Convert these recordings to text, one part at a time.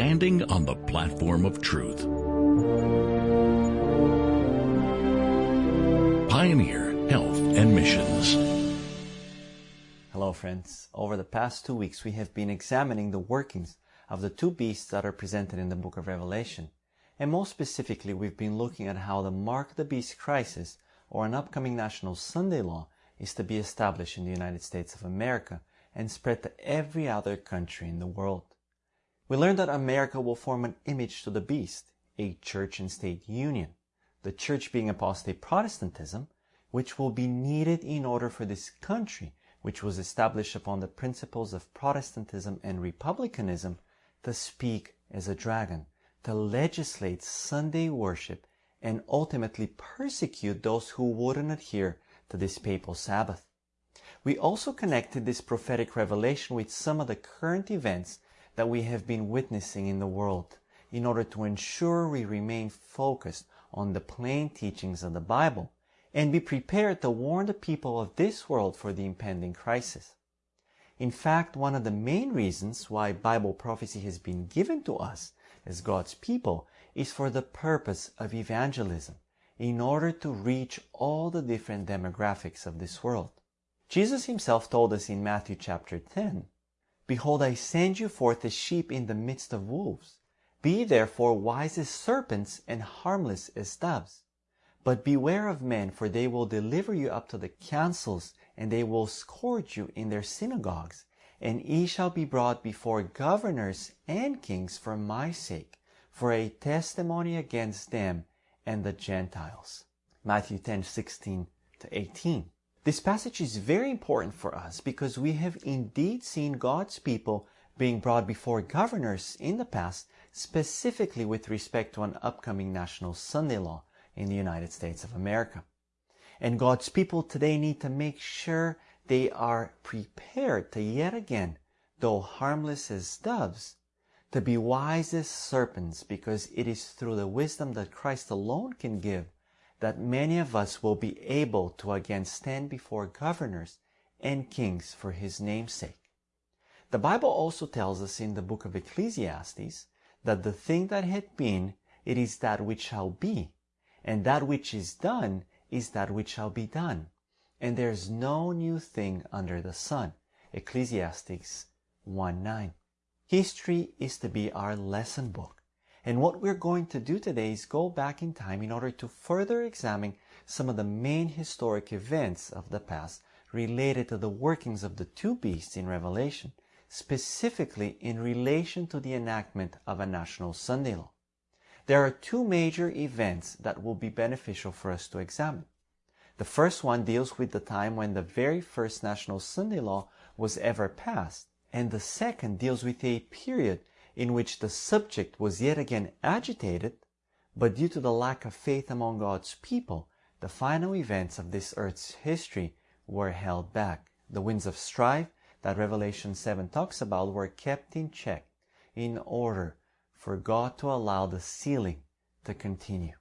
standing on the platform of truth. Pioneer Health and Missions. Hello, friends. Over the past two weeks, we have been examining the workings of the two beasts that are presented in the book of Revelation. And most specifically, we've been looking at how the Mark of the Beast crisis, or an upcoming national Sunday law, is to be established in the United States of America and spread to every other country in the world. We learned that America will form an image to the beast, a church and state union, the church being apostate Protestantism, which will be needed in order for this country, which was established upon the principles of Protestantism and republicanism, to speak as a dragon, to legislate Sunday worship, and ultimately persecute those who wouldn't adhere to this papal Sabbath. We also connected this prophetic revelation with some of the current events that we have been witnessing in the world in order to ensure we remain focused on the plain teachings of the Bible and be prepared to warn the people of this world for the impending crisis. In fact, one of the main reasons why Bible prophecy has been given to us as God's people is for the purpose of evangelism in order to reach all the different demographics of this world. Jesus himself told us in Matthew chapter 10, Behold, I send you forth as sheep in the midst of wolves. Be therefore wise as serpents and harmless as doves. But beware of men, for they will deliver you up to the councils, and they will scourge you in their synagogues. And ye shall be brought before governors and kings for my sake, for a testimony against them and the Gentiles. Matthew 10 16 to 18. This passage is very important for us because we have indeed seen God's people being brought before governors in the past, specifically with respect to an upcoming national Sunday law in the United States of America. And God's people today need to make sure they are prepared to yet again, though harmless as doves, to be wise as serpents because it is through the wisdom that Christ alone can give that many of us will be able to again stand before governors and kings for his name's sake. The Bible also tells us in the book of Ecclesiastes that the thing that had been, it is that which shall be, and that which is done is that which shall be done. And there is no new thing under the sun. Ecclesiastes 1 9. History is to be our lesson book. And what we're going to do today is go back in time in order to further examine some of the main historic events of the past related to the workings of the two beasts in Revelation, specifically in relation to the enactment of a national Sunday law. There are two major events that will be beneficial for us to examine. The first one deals with the time when the very first national Sunday law was ever passed, and the second deals with a period in which the subject was yet again agitated, but due to the lack of faith among God's people, the final events of this earth's history were held back. The winds of strife that Revelation 7 talks about were kept in check in order for God to allow the sealing to continue.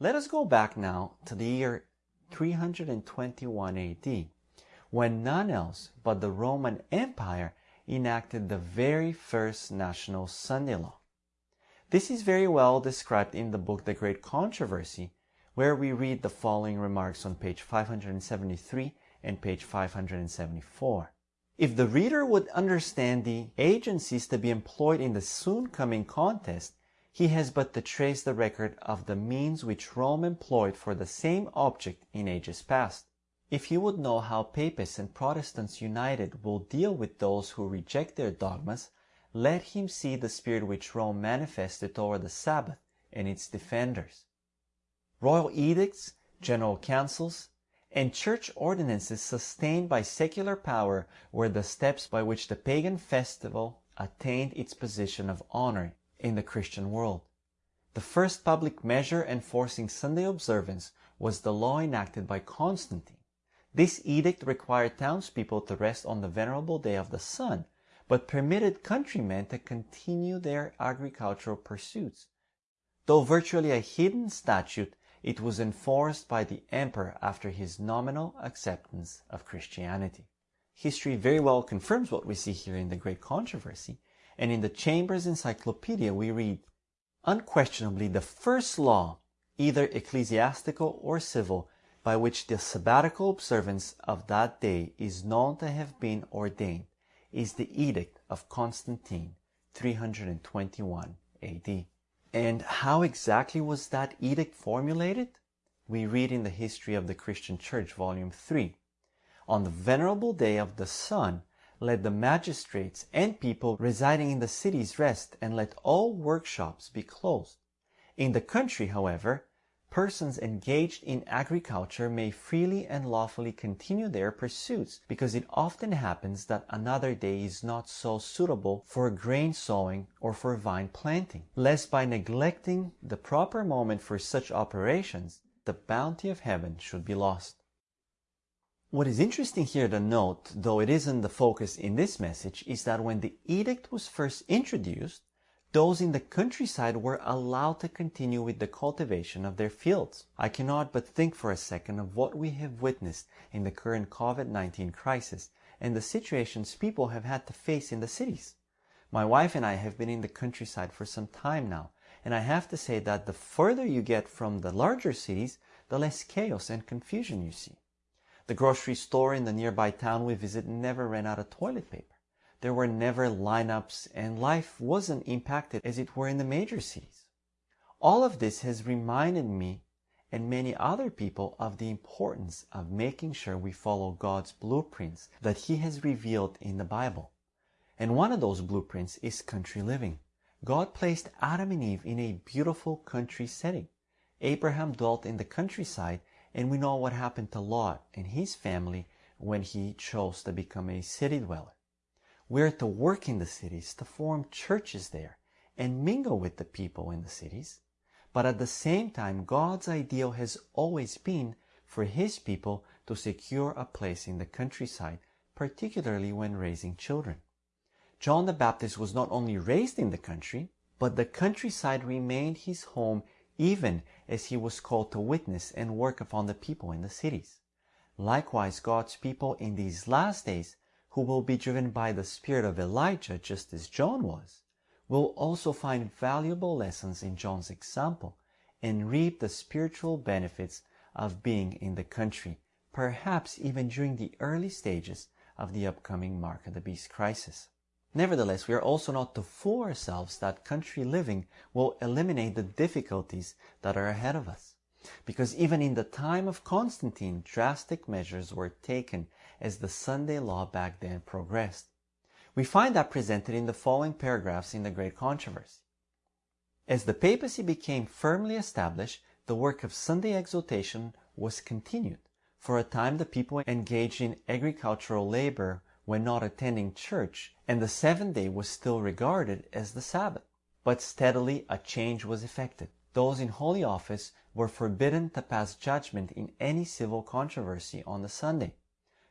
Let us go back now to the year 321 AD, when none else but the Roman Empire enacted the very first national Sunday law. This is very well described in the book The Great Controversy, where we read the following remarks on page 573 and page 574. If the reader would understand the agencies to be employed in the soon coming contest, he has but to trace the record of the means which Rome employed for the same object in ages past. If you would know how Papists and Protestants united will deal with those who reject their dogmas, let him see the spirit which Rome manifested toward the Sabbath and its defenders. Royal edicts, general councils, and church ordinances sustained by secular power were the steps by which the pagan festival attained its position of honor in the Christian world. The first public measure enforcing Sunday observance was the law enacted by Constantine. This edict required townspeople to rest on the venerable day of the sun, but permitted countrymen to continue their agricultural pursuits. Though virtually a hidden statute, it was enforced by the emperor after his nominal acceptance of Christianity. History very well confirms what we see here in the Great Controversy, And in the Chambers Encyclopedia, we read, Unquestionably, the first law, either ecclesiastical or civil, by which the sabbatical observance of that day is known to have been ordained, is the Edict of Constantine, 321 AD. And how exactly was that edict formulated? We read in the History of the Christian Church, Volume 3. On the venerable day of the sun, let the magistrates and people residing in the cities rest, and let all workshops be closed. In the country, however, persons engaged in agriculture may freely and lawfully continue their pursuits, because it often happens that another day is not so suitable for grain sowing or for vine planting, lest by neglecting the proper moment for such operations, the bounty of heaven should be lost. What is interesting here to note, though it isn't the focus in this message, is that when the edict was first introduced, those in the countryside were allowed to continue with the cultivation of their fields. I cannot but think for a second of what we have witnessed in the current COVID-19 crisis and the situations people have had to face in the cities. My wife and I have been in the countryside for some time now, and I have to say that the further you get from the larger cities, the less chaos and confusion you see. The grocery store in the nearby town we visit never ran out of toilet paper. There were never lineups and life wasn't impacted as it were in the major cities. All of this has reminded me and many other people of the importance of making sure we follow God's blueprints that He has revealed in the Bible. And one of those blueprints is country living. God placed Adam and Eve in a beautiful country setting. Abraham dwelt in the countryside and we know what happened to Lot and his family when he chose to become a city dweller. We're to work in the cities, to form churches there, and mingle with the people in the cities. But at the same time, God's ideal has always been for His people to secure a place in the countryside, particularly when raising children. John the Baptist was not only raised in the country, but the countryside remained his home even as he was called to witness and work upon the people in the cities. Likewise, God's people in these last days, who will be driven by the spirit of Elijah just as John was, will also find valuable lessons in John's example and reap the spiritual benefits of being in the country, perhaps even during the early stages of the upcoming Mark of the Beast crisis. Nevertheless, we are also not to fool ourselves that country living will eliminate the difficulties that are ahead of us. Because even in the time of Constantine, drastic measures were taken as the Sunday law back then progressed. We find that presented in the following paragraphs in the Great Controversy. As the papacy became firmly established, the work of Sunday exaltation was continued. For a time, the people engaged in agricultural labor when not attending church, and the seventh day was still regarded as the Sabbath. But steadily a change was effected. Those in holy office were forbidden to pass judgment in any civil controversy on the Sunday.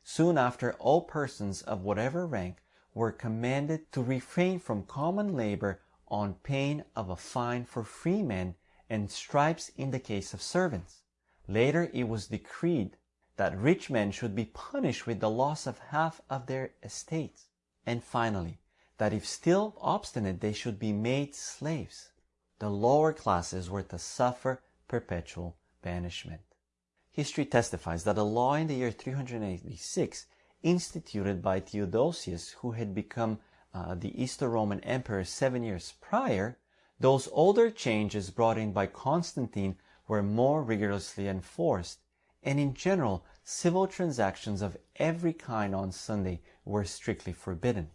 Soon after, all persons of whatever rank were commanded to refrain from common labor on pain of a fine for freemen and stripes in the case of servants. Later it was decreed that rich men should be punished with the loss of half of their estates. And finally, that if still obstinate they should be made slaves. The lower classes were to suffer perpetual banishment. History testifies that a law in the year 386 instituted by Theodosius, who had become uh, the Eastern Roman Emperor seven years prior, those older changes brought in by Constantine were more rigorously enforced and in general, civil transactions of every kind on Sunday were strictly forbidden.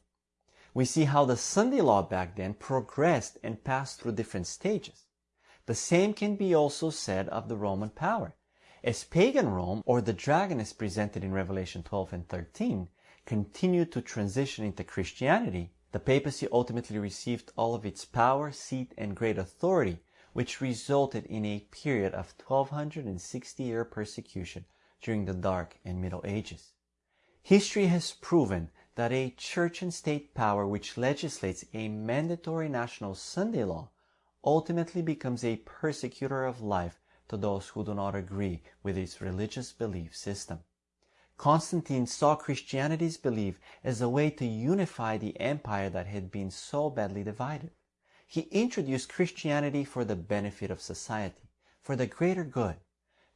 We see how the Sunday law back then progressed and passed through different stages. The same can be also said of the Roman power. As pagan Rome, or the dragon as presented in Revelation 12 and 13, continued to transition into Christianity, the papacy ultimately received all of its power, seat, and great authority which resulted in a period of 1260 year persecution during the Dark and Middle Ages. History has proven that a church and state power which legislates a mandatory national Sunday law ultimately becomes a persecutor of life to those who do not agree with its religious belief system. Constantine saw Christianity's belief as a way to unify the empire that had been so badly divided. He introduced Christianity for the benefit of society, for the greater good.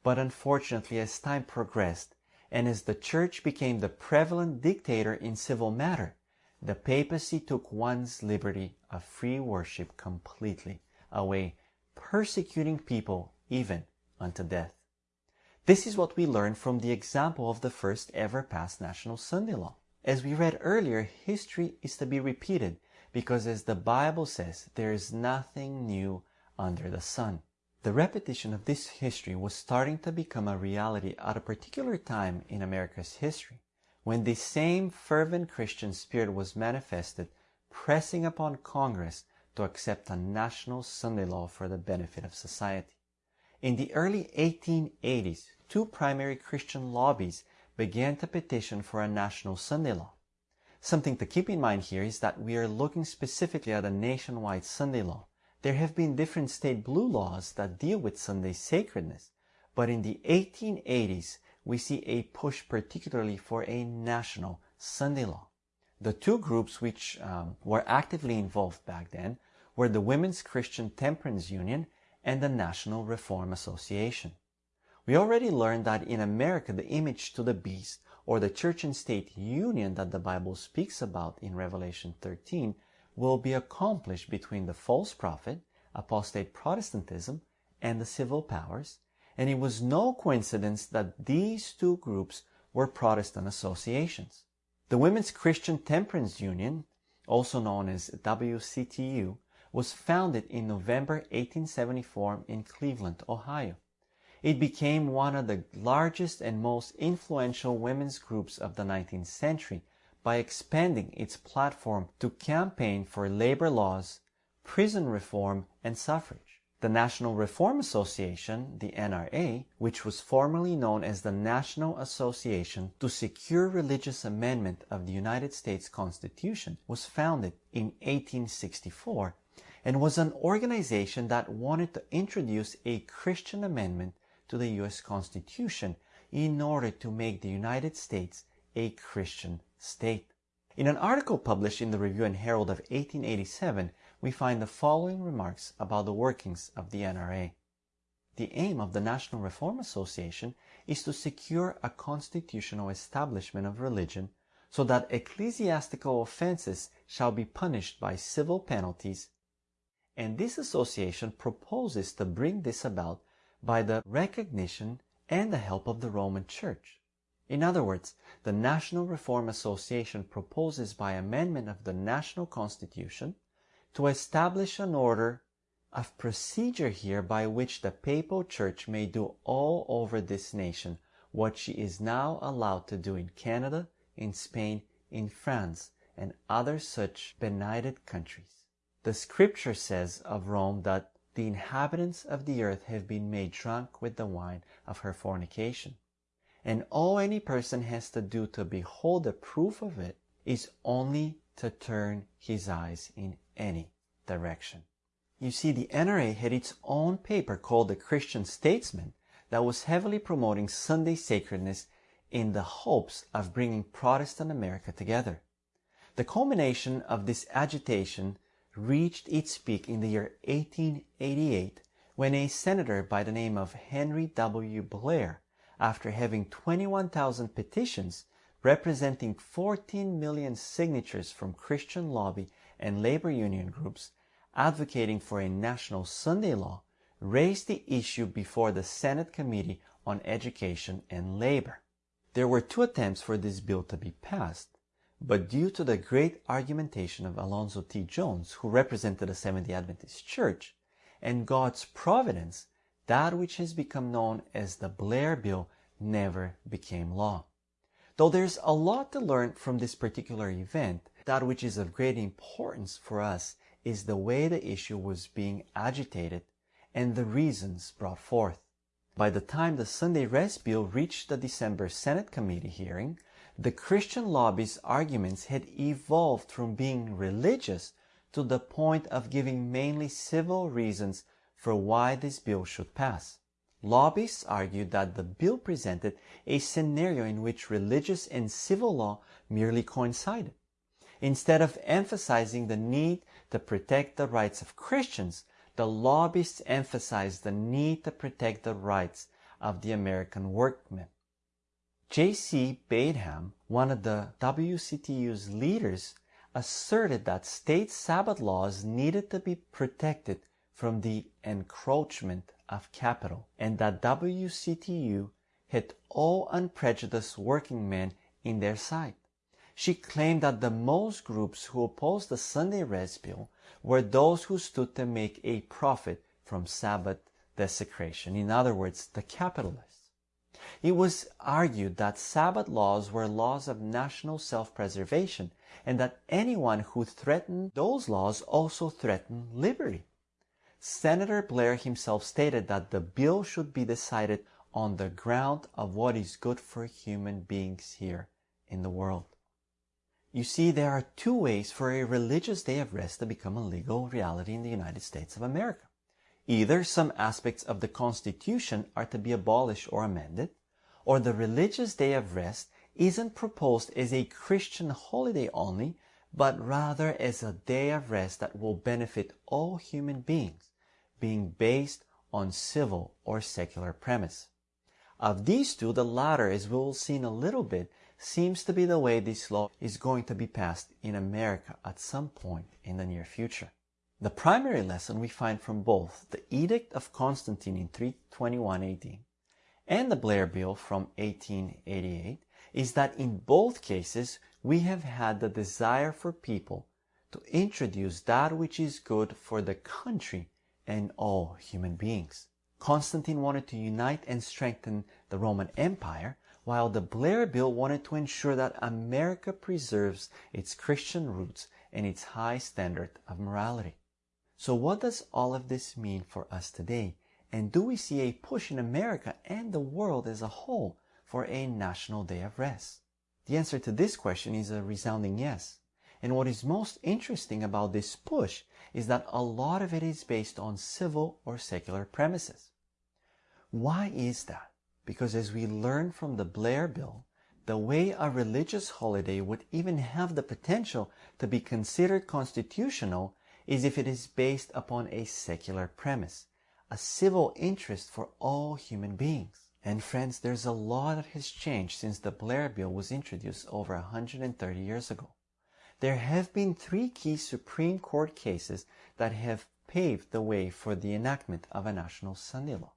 But unfortunately, as time progressed, and as the church became the prevalent dictator in civil matter, the papacy took one's liberty of free worship completely away, persecuting people even unto death. This is what we learn from the example of the first ever passed national Sunday law. As we read earlier, history is to be repeated because as the Bible says, there is nothing new under the sun. The repetition of this history was starting to become a reality at a particular time in America's history, when the same fervent Christian spirit was manifested, pressing upon Congress to accept a national Sunday law for the benefit of society. In the early 1880s, two primary Christian lobbies began to petition for a national Sunday law. Something to keep in mind here is that we are looking specifically at a nationwide Sunday law. There have been different state blue laws that deal with Sunday sacredness, but in the 1880s, we see a push particularly for a national Sunday law. The two groups which um, were actively involved back then were the Women's Christian Temperance Union and the National Reform Association. We already learned that in America the image to the beast or the church and state union that the Bible speaks about in Revelation 13 will be accomplished between the false prophet, apostate Protestantism, and the civil powers, and it was no coincidence that these two groups were Protestant associations. The Women's Christian Temperance Union, also known as WCTU, was founded in November 1874 in Cleveland, Ohio. It became one of the largest and most influential women's groups of the 19th century by expanding its platform to campaign for labor laws, prison reform, and suffrage. The National Reform Association, the NRA, which was formerly known as the National Association to Secure Religious Amendment of the United States Constitution, was founded in 1864 and was an organization that wanted to introduce a Christian amendment to the U.S. Constitution in order to make the United States a Christian state. In an article published in the Review and Herald of 1887, we find the following remarks about the workings of the NRA. The aim of the National Reform Association is to secure a constitutional establishment of religion so that ecclesiastical offenses shall be punished by civil penalties, and this association proposes to bring this about by the recognition and the help of the Roman Church. In other words, the National Reform Association proposes by amendment of the national constitution to establish an order of procedure here by which the papal church may do all over this nation what she is now allowed to do in Canada, in Spain, in France, and other such benighted countries. The scripture says of Rome that the inhabitants of the earth have been made drunk with the wine of her fornication. And all any person has to do to behold the proof of it is only to turn his eyes in any direction. You see, the NRA had its own paper called the Christian Statesman that was heavily promoting Sunday sacredness in the hopes of bringing Protestant America together. The culmination of this agitation reached its peak in the year 1888 when a senator by the name of Henry W. Blair, after having 21,000 petitions representing 14 million signatures from Christian lobby and labor union groups advocating for a national Sunday law, raised the issue before the Senate Committee on Education and Labor. There were two attempts for this bill to be passed, but due to the great argumentation of Alonzo T. Jones, who represented the Seventh day Adventist Church, and God's providence, that which has become known as the Blair Bill never became law. Though there's a lot to learn from this particular event, that which is of great importance for us is the way the issue was being agitated and the reasons brought forth. By the time the Sunday Rest Bill reached the December Senate Committee hearing, the Christian lobby's arguments had evolved from being religious to the point of giving mainly civil reasons for why this bill should pass. Lobbyists argued that the bill presented a scenario in which religious and civil law merely coincided. Instead of emphasizing the need to protect the rights of Christians, the lobbyists emphasized the need to protect the rights of the American workmen. J.C. Bateham, one of the WCTU's leaders, asserted that state Sabbath laws needed to be protected from the encroachment of capital and that WCTU had all unprejudiced working men in their sight. She claimed that the most groups who opposed the Sunday Rest Bill were those who stood to make a profit from Sabbath desecration. In other words, the capitalists. It was argued that Sabbath laws were laws of national self-preservation and that anyone who threatened those laws also threatened liberty. Senator Blair himself stated that the bill should be decided on the ground of what is good for human beings here in the world. You see, there are two ways for a religious day of rest to become a legal reality in the United States of America. Either some aspects of the Constitution are to be abolished or amended, or the religious day of rest isn't proposed as a Christian holiday only, but rather as a day of rest that will benefit all human beings, being based on civil or secular premise. Of these two, the latter, as we will see in a little bit, seems to be the way this law is going to be passed in America at some point in the near future. The primary lesson we find from both the Edict of Constantine in 321 AD and the Blair Bill from 1888 is that in both cases we have had the desire for people to introduce that which is good for the country and all human beings. Constantine wanted to unite and strengthen the Roman Empire, while the Blair Bill wanted to ensure that America preserves its Christian roots and its high standard of morality. So what does all of this mean for us today? And do we see a push in America and the world as a whole for a national day of rest? The answer to this question is a resounding yes. And what is most interesting about this push is that a lot of it is based on civil or secular premises. Why is that? Because as we learn from the Blair Bill, the way a religious holiday would even have the potential to be considered constitutional is if it is based upon a secular premise a civil interest for all human beings. And friends, there's a lot that has changed since the Blair Bill was introduced over 130 years ago. There have been three key Supreme Court cases that have paved the way for the enactment of a national Sunday law.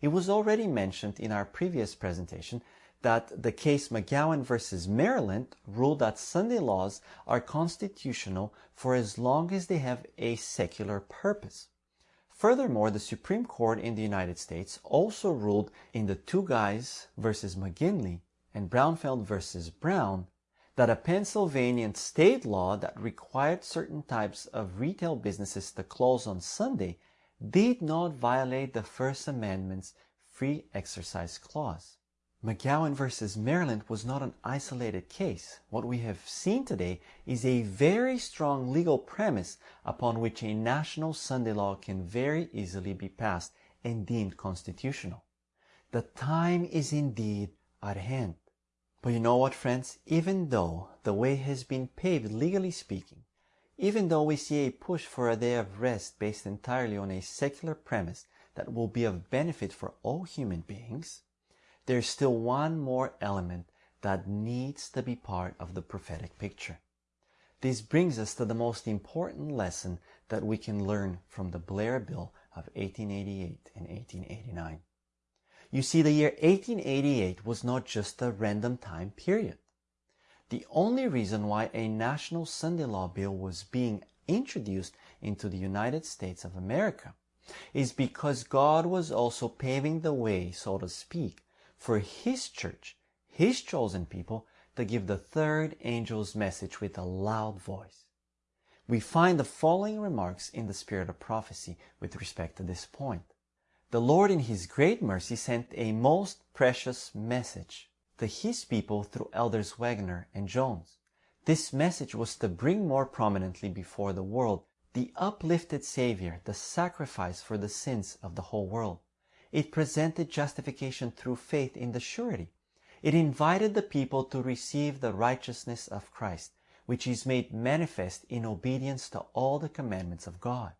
It was already mentioned in our previous presentation that the case McGowan versus Maryland ruled that Sunday laws are constitutional for as long as they have a secular purpose. Furthermore, the Supreme Court in the United States also ruled in the Two Guys versus McGinley and Braunfeld versus Brown that a Pennsylvania state law that required certain types of retail businesses to close on Sunday did not violate the First Amendment's free exercise clause. McGowan versus Maryland was not an isolated case. What we have seen today is a very strong legal premise upon which a national Sunday law can very easily be passed and deemed constitutional. The time is indeed at hand. But you know what, friends? Even though the way has been paved legally speaking, even though we see a push for a day of rest based entirely on a secular premise that will be of benefit for all human beings, there's still one more element that needs to be part of the prophetic picture. This brings us to the most important lesson that we can learn from the Blair Bill of 1888 and 1889. You see, the year 1888 was not just a random time period. The only reason why a national Sunday law bill was being introduced into the United States of America is because God was also paving the way, so to speak, for his church, his chosen people, to give the third angel's message with a loud voice. We find the following remarks in the spirit of prophecy with respect to this point. The Lord in his great mercy sent a most precious message to his people through elders Waggoner and Jones. This message was to bring more prominently before the world the uplifted Savior, the sacrifice for the sins of the whole world. It presented justification through faith in the surety. It invited the people to receive the righteousness of Christ, which is made manifest in obedience to all the commandments of God.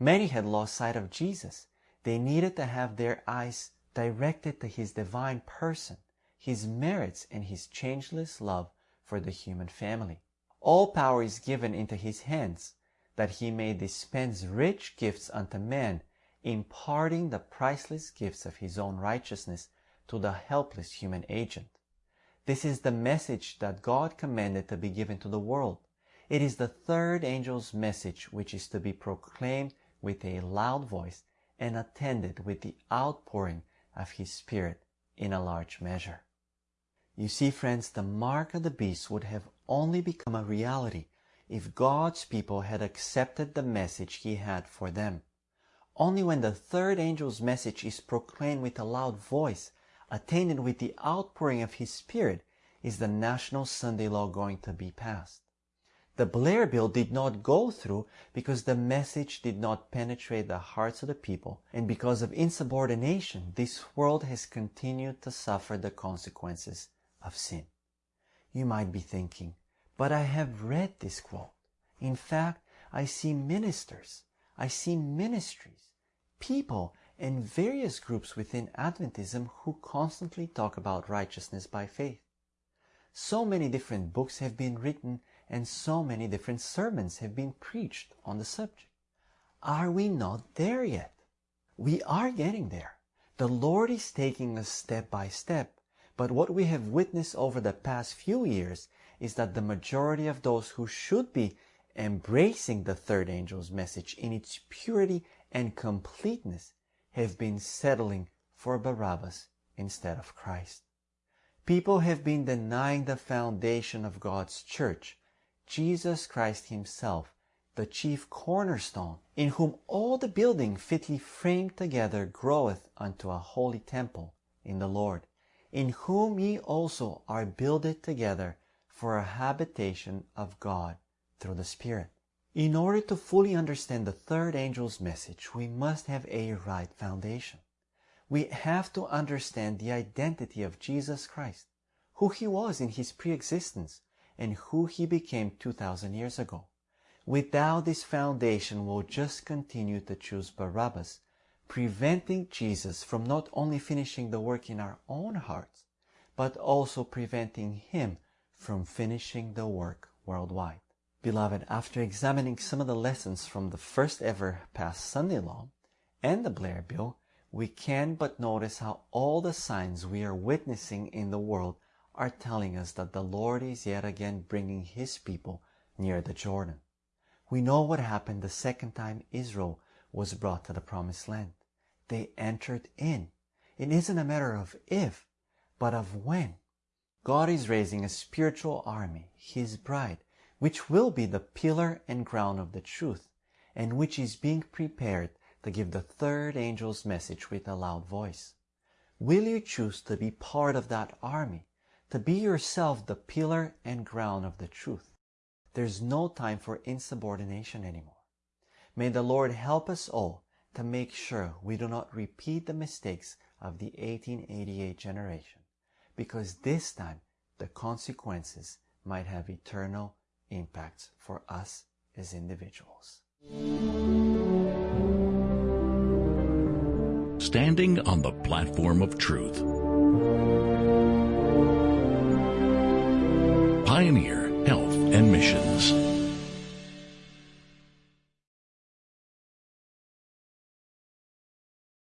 Many had lost sight of Jesus. They needed to have their eyes directed to his divine person, his merits, and his changeless love for the human family. All power is given into his hands, that he may dispense rich gifts unto men, imparting the priceless gifts of his own righteousness to the helpless human agent. This is the message that God commanded to be given to the world. It is the third angel's message which is to be proclaimed with a loud voice and attended with the outpouring of his spirit in a large measure. You see, friends, the mark of the beast would have only become a reality if God's people had accepted the message he had for them. Only when the third angel's message is proclaimed with a loud voice attended with the outpouring of His Spirit, is the national Sunday law going to be passed. The Blair Bill did not go through because the message did not penetrate the hearts of the people, and because of insubordination, this world has continued to suffer the consequences of sin. You might be thinking, but I have read this quote. In fact, I see ministers, I see ministries, people and various groups within Adventism who constantly talk about righteousness by faith. So many different books have been written and so many different sermons have been preached on the subject. Are we not there yet? We are getting there. The Lord is taking us step by step, but what we have witnessed over the past few years is that the majority of those who should be embracing the third angel's message in its purity and completeness have been settling for Barabbas instead of Christ. People have been denying the foundation of God's church, Jesus Christ Himself, the chief cornerstone, in whom all the building fitly framed together groweth unto a holy temple in the Lord, in whom ye also are builded together for a habitation of God through the Spirit. In order to fully understand the third angel's message, we must have a right foundation. We have to understand the identity of Jesus Christ, who he was in his pre-existence, and who he became 2,000 years ago. Without this foundation, we'll just continue to choose Barabbas, preventing Jesus from not only finishing the work in our own hearts, but also preventing him from finishing the work worldwide. Beloved, after examining some of the lessons from the first ever passed Sunday law and the Blair Bill, we can but notice how all the signs we are witnessing in the world are telling us that the Lord is yet again bringing His people near the Jordan. We know what happened the second time Israel was brought to the promised land. They entered in. It isn't a matter of if, but of when. God is raising a spiritual army, His bride, which will be the pillar and ground of the truth, and which is being prepared to give the third angel's message with a loud voice. Will you choose to be part of that army, to be yourself the pillar and ground of the truth? There's no time for insubordination anymore. May the Lord help us all to make sure we do not repeat the mistakes of the 1888 generation, because this time the consequences might have eternal impacts for us as individuals. Standing on the platform of truth. Pioneer Health and Missions.